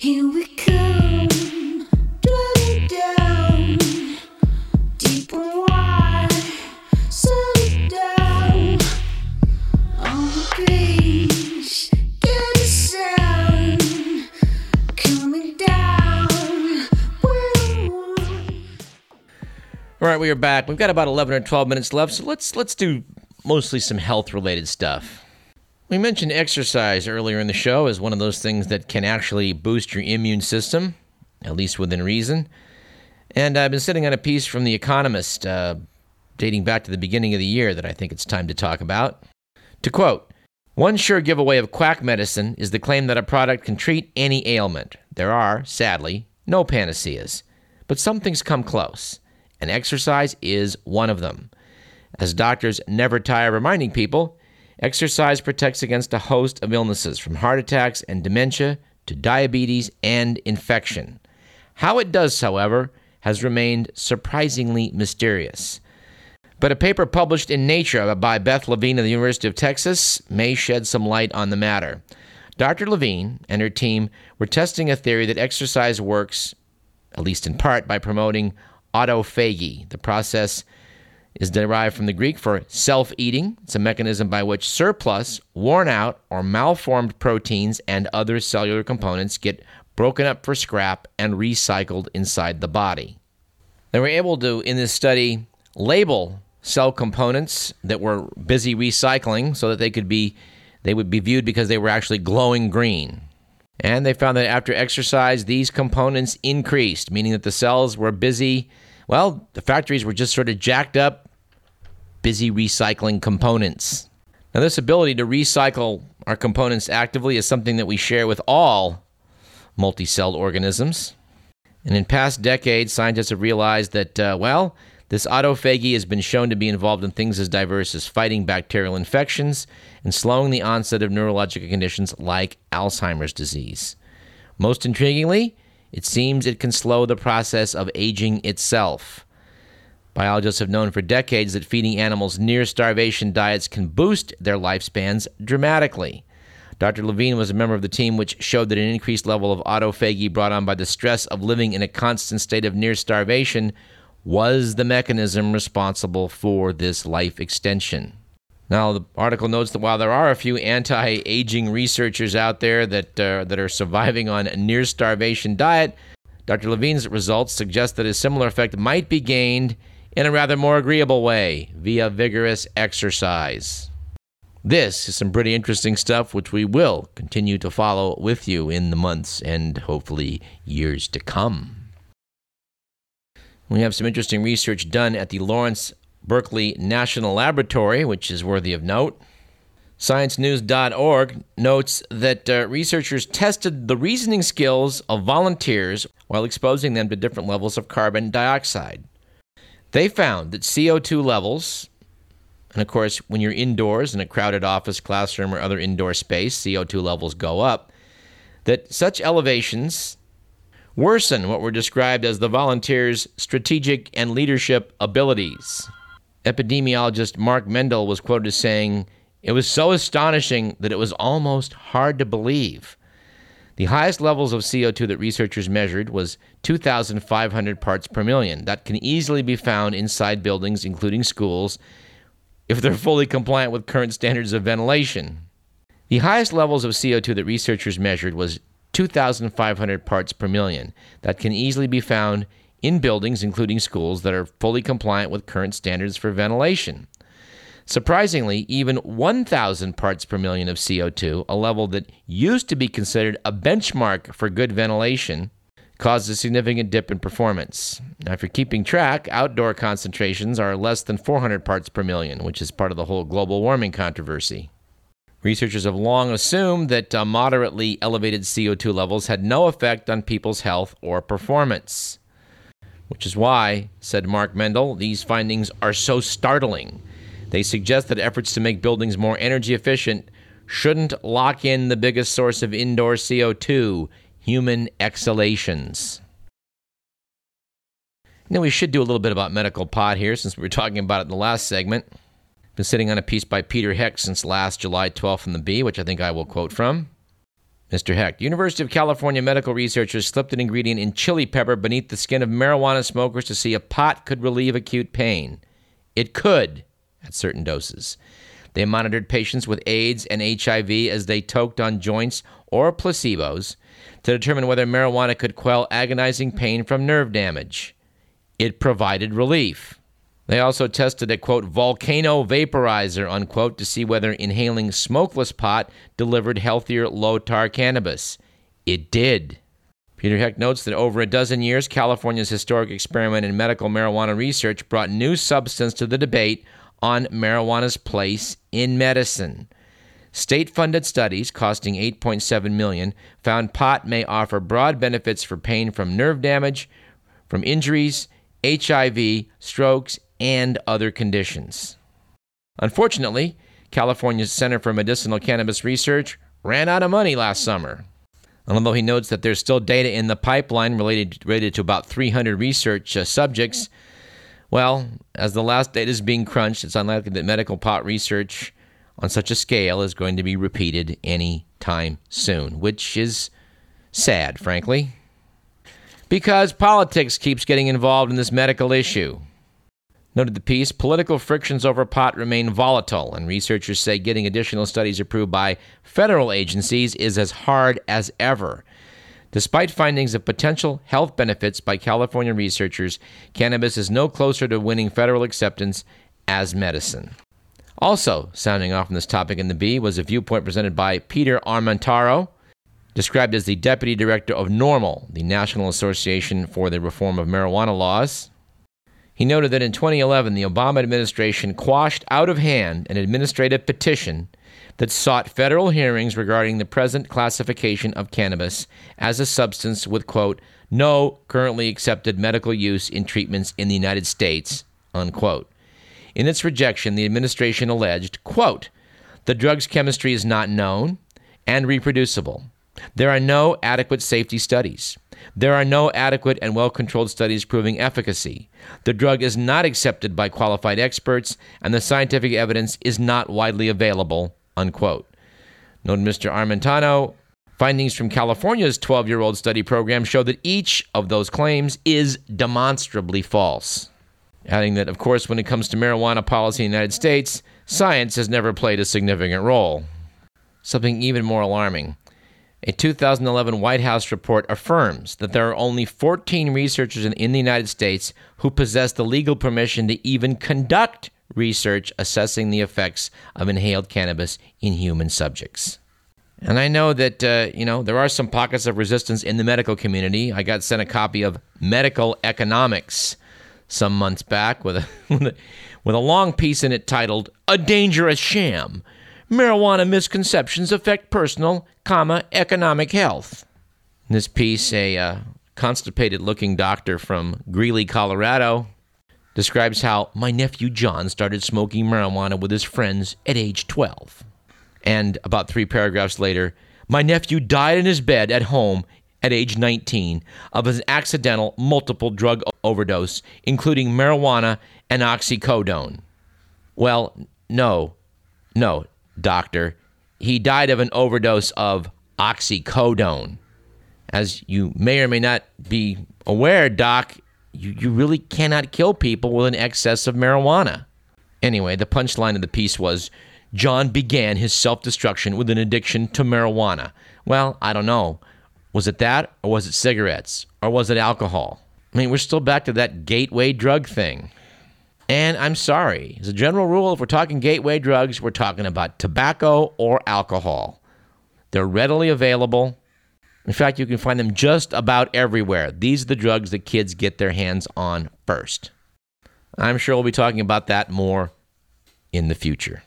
Here we come, dwelling down, deep and wide, settle down on the page. Get the sound coming down. All right, we are back. We've got about 11 or 12 minutes left, so let's let's do mostly some health-related stuff. We mentioned exercise earlier in the show as one of those things that can actually boost your immune system, at least within reason. And I've been sitting on a piece from The Economist uh, dating back to the beginning of the year that I think it's time to talk about. To quote, one sure giveaway of quack medicine is the claim that a product can treat any ailment. There are, sadly, no panaceas, but some things come close, and exercise is one of them. As doctors never tire reminding people, Exercise protects against a host of illnesses, from heart attacks and dementia to diabetes and infection. How it does, however, has remained surprisingly mysterious. But a paper published in Nature by Beth Levine of the University of Texas may shed some light on the matter. Dr. Levine and her team were testing a theory that exercise works, at least in part, by promoting autophagy, the process is derived from the Greek for self eating. It's a mechanism by which surplus, worn out, or malformed proteins and other cellular components get broken up for scrap and recycled inside the body. They were able to, in this study, label cell components that were busy recycling so that they could be they would be viewed because they were actually glowing green. And they found that after exercise, these components increased, meaning that the cells were busy. Well, the factories were just sort of jacked up, busy recycling components. Now, this ability to recycle our components actively is something that we share with all multicelled organisms. And in past decades, scientists have realized that, uh, well, this autophagy has been shown to be involved in things as diverse as fighting bacterial infections and slowing the onset of neurological conditions like Alzheimer's disease. Most intriguingly, it seems it can slow the process of aging itself. Biologists have known for decades that feeding animals near starvation diets can boost their lifespans dramatically. Dr. Levine was a member of the team which showed that an increased level of autophagy brought on by the stress of living in a constant state of near starvation was the mechanism responsible for this life extension. Now, the article notes that while there are a few anti aging researchers out there that, uh, that are surviving on a near starvation diet, Dr. Levine's results suggest that a similar effect might be gained in a rather more agreeable way via vigorous exercise. This is some pretty interesting stuff which we will continue to follow with you in the months and hopefully years to come. We have some interesting research done at the Lawrence Berkeley National Laboratory, which is worthy of note. ScienceNews.org notes that uh, researchers tested the reasoning skills of volunteers while exposing them to different levels of carbon dioxide. They found that CO2 levels, and of course, when you're indoors in a crowded office, classroom, or other indoor space, CO2 levels go up, that such elevations worsen what were described as the volunteers' strategic and leadership abilities. Epidemiologist Mark Mendell was quoted as saying, It was so astonishing that it was almost hard to believe. The highest levels of CO2 that researchers measured was 2,500 parts per million. That can easily be found inside buildings, including schools, if they're fully compliant with current standards of ventilation. The highest levels of CO2 that researchers measured was 2,500 parts per million. That can easily be found in buildings, including schools, that are fully compliant with current standards for ventilation. Surprisingly, even 1,000 parts per million of CO2, a level that used to be considered a benchmark for good ventilation, caused a significant dip in performance. Now, if you're keeping track, outdoor concentrations are less than 400 parts per million, which is part of the whole global warming controversy. Researchers have long assumed that uh, moderately elevated CO2 levels had no effect on people's health or performance. Which is why, said Mark Mendell, these findings are so startling they suggest that efforts to make buildings more energy efficient shouldn't lock in the biggest source of indoor CO2, human exhalations. Now, we should do a little bit about medical pot here since we were talking about it in the last segment. Been sitting on a piece by Peter Hecht since last July 12th in the Bee, which I think I will quote from. Mr. Hecht. University of California medical researchers slipped an ingredient in chili pepper beneath the skin of marijuana smokers to see if pot could relieve acute pain. It could at certain doses. They monitored patients with AIDS and HIV as they toked on joints or placebos to determine whether marijuana could quell agonizing pain from nerve damage. It provided relief. They also tested a quote volcano vaporizer unquote to see whether inhaling smokeless pot delivered healthier low tar cannabis. It did. Peter Hecht notes that over a dozen years, California's historic experiment in medical marijuana research brought new substance to the debate on marijuana's place in medicine. State-funded studies costing 8.7 million found pot may offer broad benefits for pain from nerve damage, from injuries, HIV, strokes, and other conditions. Unfortunately, California's Center for Medicinal Cannabis Research ran out of money last summer. Although he notes that there's still data in the pipeline related, related to about 300 research uh, subjects, well, as the last data is being crunched, it's unlikely that medical pot research on such a scale is going to be repeated any time soon, which is sad, frankly, because politics keeps getting involved in this medical issue. Noted the piece, political frictions over pot remain volatile, and researchers say getting additional studies approved by federal agencies is as hard as ever. Despite findings of potential health benefits by California researchers, cannabis is no closer to winning federal acceptance as medicine. Also, sounding off on this topic in the Bee was a viewpoint presented by Peter Armentano, described as the deputy director of NORML, the National Association for the Reform of Marijuana Laws. He noted that in 2011, the Obama administration quashed out of hand an administrative petition that sought federal hearings regarding the present classification of cannabis as a substance with, quote, no currently accepted medical use in treatments in the United States, unquote. In its rejection, the administration alleged, quote, the drug's chemistry is not known and reproducible. There are no adequate safety studies. There are no adequate and well controlled studies proving efficacy. The drug is not accepted by qualified experts, and the scientific evidence is not widely available. Unquote. Noted Mr. Armentano, findings from California's 12 year old study program show that each of those claims is demonstrably false. Adding that, of course, when it comes to marijuana policy in the United States, science has never played a significant role. Something even more alarming. A 2011 White House report affirms that there are only 14 researchers in, in, the United States who possess the legal permission to even conduct research assessing the effects of inhaled cannabis in human subjects. And I know that, uh, you know, there are some pockets of resistance in the medical community. I got sent a copy of Medical Economics some months back with a, with a long piece in it titled A Dangerous Sham marijuana misconceptions affect personal, comma, economic health. In this piece, a uh, constipated looking doctor from Greeley, Colorado, describes how my nephew John started smoking marijuana with his friends at age 12. And about three paragraphs later, my nephew died in his bed at home at age 19 of an accidental multiple drug overdose, including marijuana and oxycodone. Well, no, no, doctor. He died of an overdose of oxycodone. As you may or may not be aware, Doc, you, you really cannot kill people with an excess of marijuana. Anyway, the punchline of the piece was John began his self destruction with an addiction to marijuana. Well, I don't know. Was it that, or was it cigarettes, or was it alcohol? I mean, we're still back to that gateway drug thing. And I'm sorry, as a general rule, if we're talking gateway drugs, we're talking about tobacco or alcohol. They're readily available. In fact, you can find them just about everywhere. These are the drugs that kids get their hands on first. I'm sure we'll be talking about that more in the future.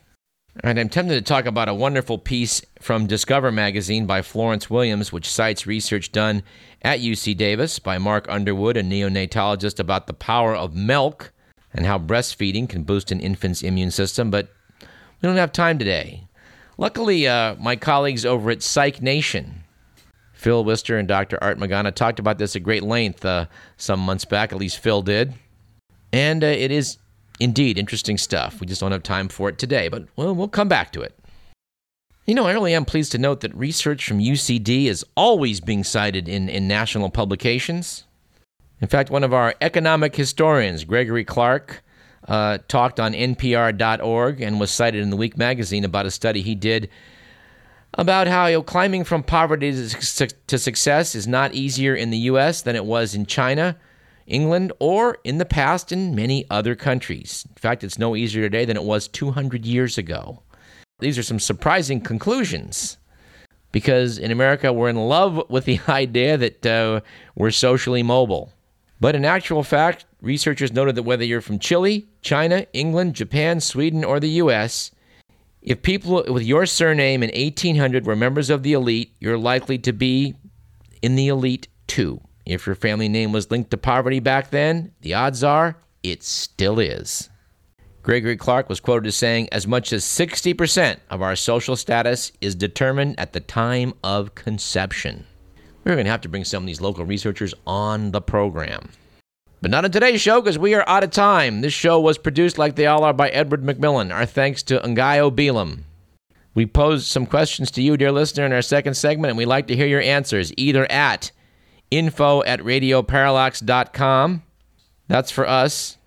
And I'm tempted to talk about a wonderful piece from Discover magazine by Florence Williams, which cites research done at UC Davis by Mark Underwood, a neonatologist, about the power of milk and how breastfeeding can boost an infant's immune system, but we don't have time today. Luckily, uh, my colleagues over at Psych Nation, Phil Wister and Dr. Art Magana, talked about this at great length uh, some months back, at least Phil did. And uh, it is indeed interesting stuff. We just don't have time for it today, but well, we'll come back to it. You know, I really am pleased to note that research from UCD is always being cited in, in national publications. In fact, one of our economic historians, Gregory Clark, uh, talked on NPR.org and was cited in the Week magazine about a study he did about how you know, climbing from poverty to, success is not easier in the U.S. than it was in China, England, or in the past in many other countries. In fact, it's no easier today than it was 200 years ago. These are some surprising conclusions because in America we're in love with the idea that uh, we're socially mobile. But in actual fact, researchers noted that whether you're from Chile, China, England, Japan, Sweden, or the US, if people with your surname in 1800 were members of the elite, you're likely to be in the elite too. If your family name was linked to poverty back then, the odds are it still is. Gregory Clark was quoted as saying, as much as 60% of our social status is determined at the time of conception. We're going to have to bring some of these local researchers on the program. But not in today's show because we are out of time. This show was produced like they all are by Edward McMillan. Our thanks to Ngaio Bealum. We posed some questions to you, dear listener, in our second segment, and we'd like to hear your answers either at info at radioparallax.com. That's for us.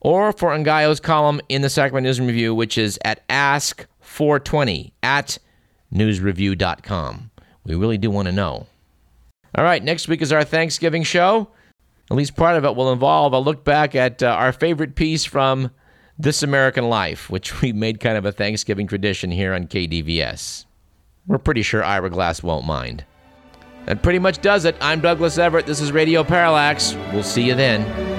Or for Ngaio's column in the Sacramento News Review, which is at ask420 at newsreview.com. We really do want to know. All right, next week is our Thanksgiving show. At least part of it will involve a look back at uh, our favorite piece from This American Life, which we made kind of a Thanksgiving tradition here on KDVS. We're pretty sure Ira Glass won't mind. That pretty much does it. I'm Douglas Everett. This is Radio Parallax. We'll see you then.